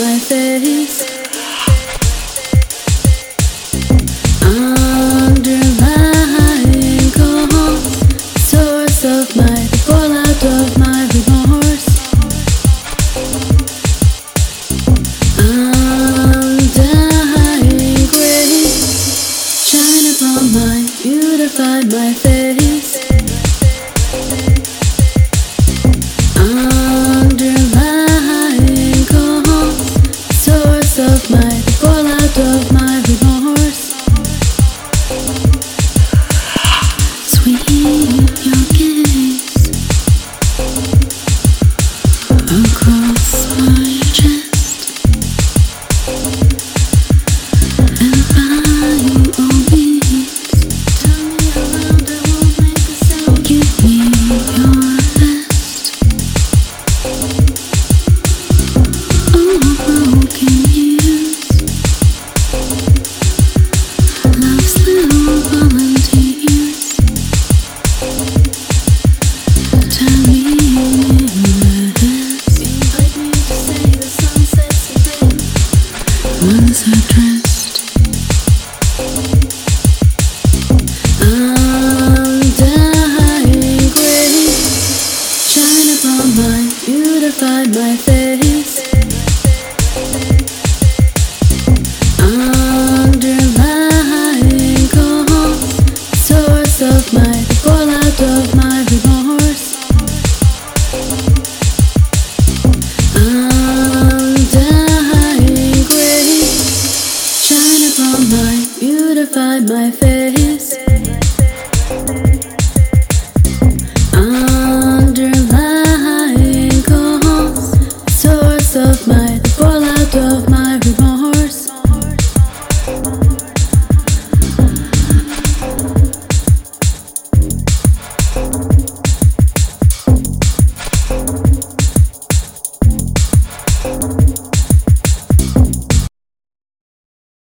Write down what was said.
my face. under my gone, source of my fallout of my remorse. Undying grace, shine upon my, beautify my face. of my by my source of my fall out of my remorse. Shine upon my beautify my face.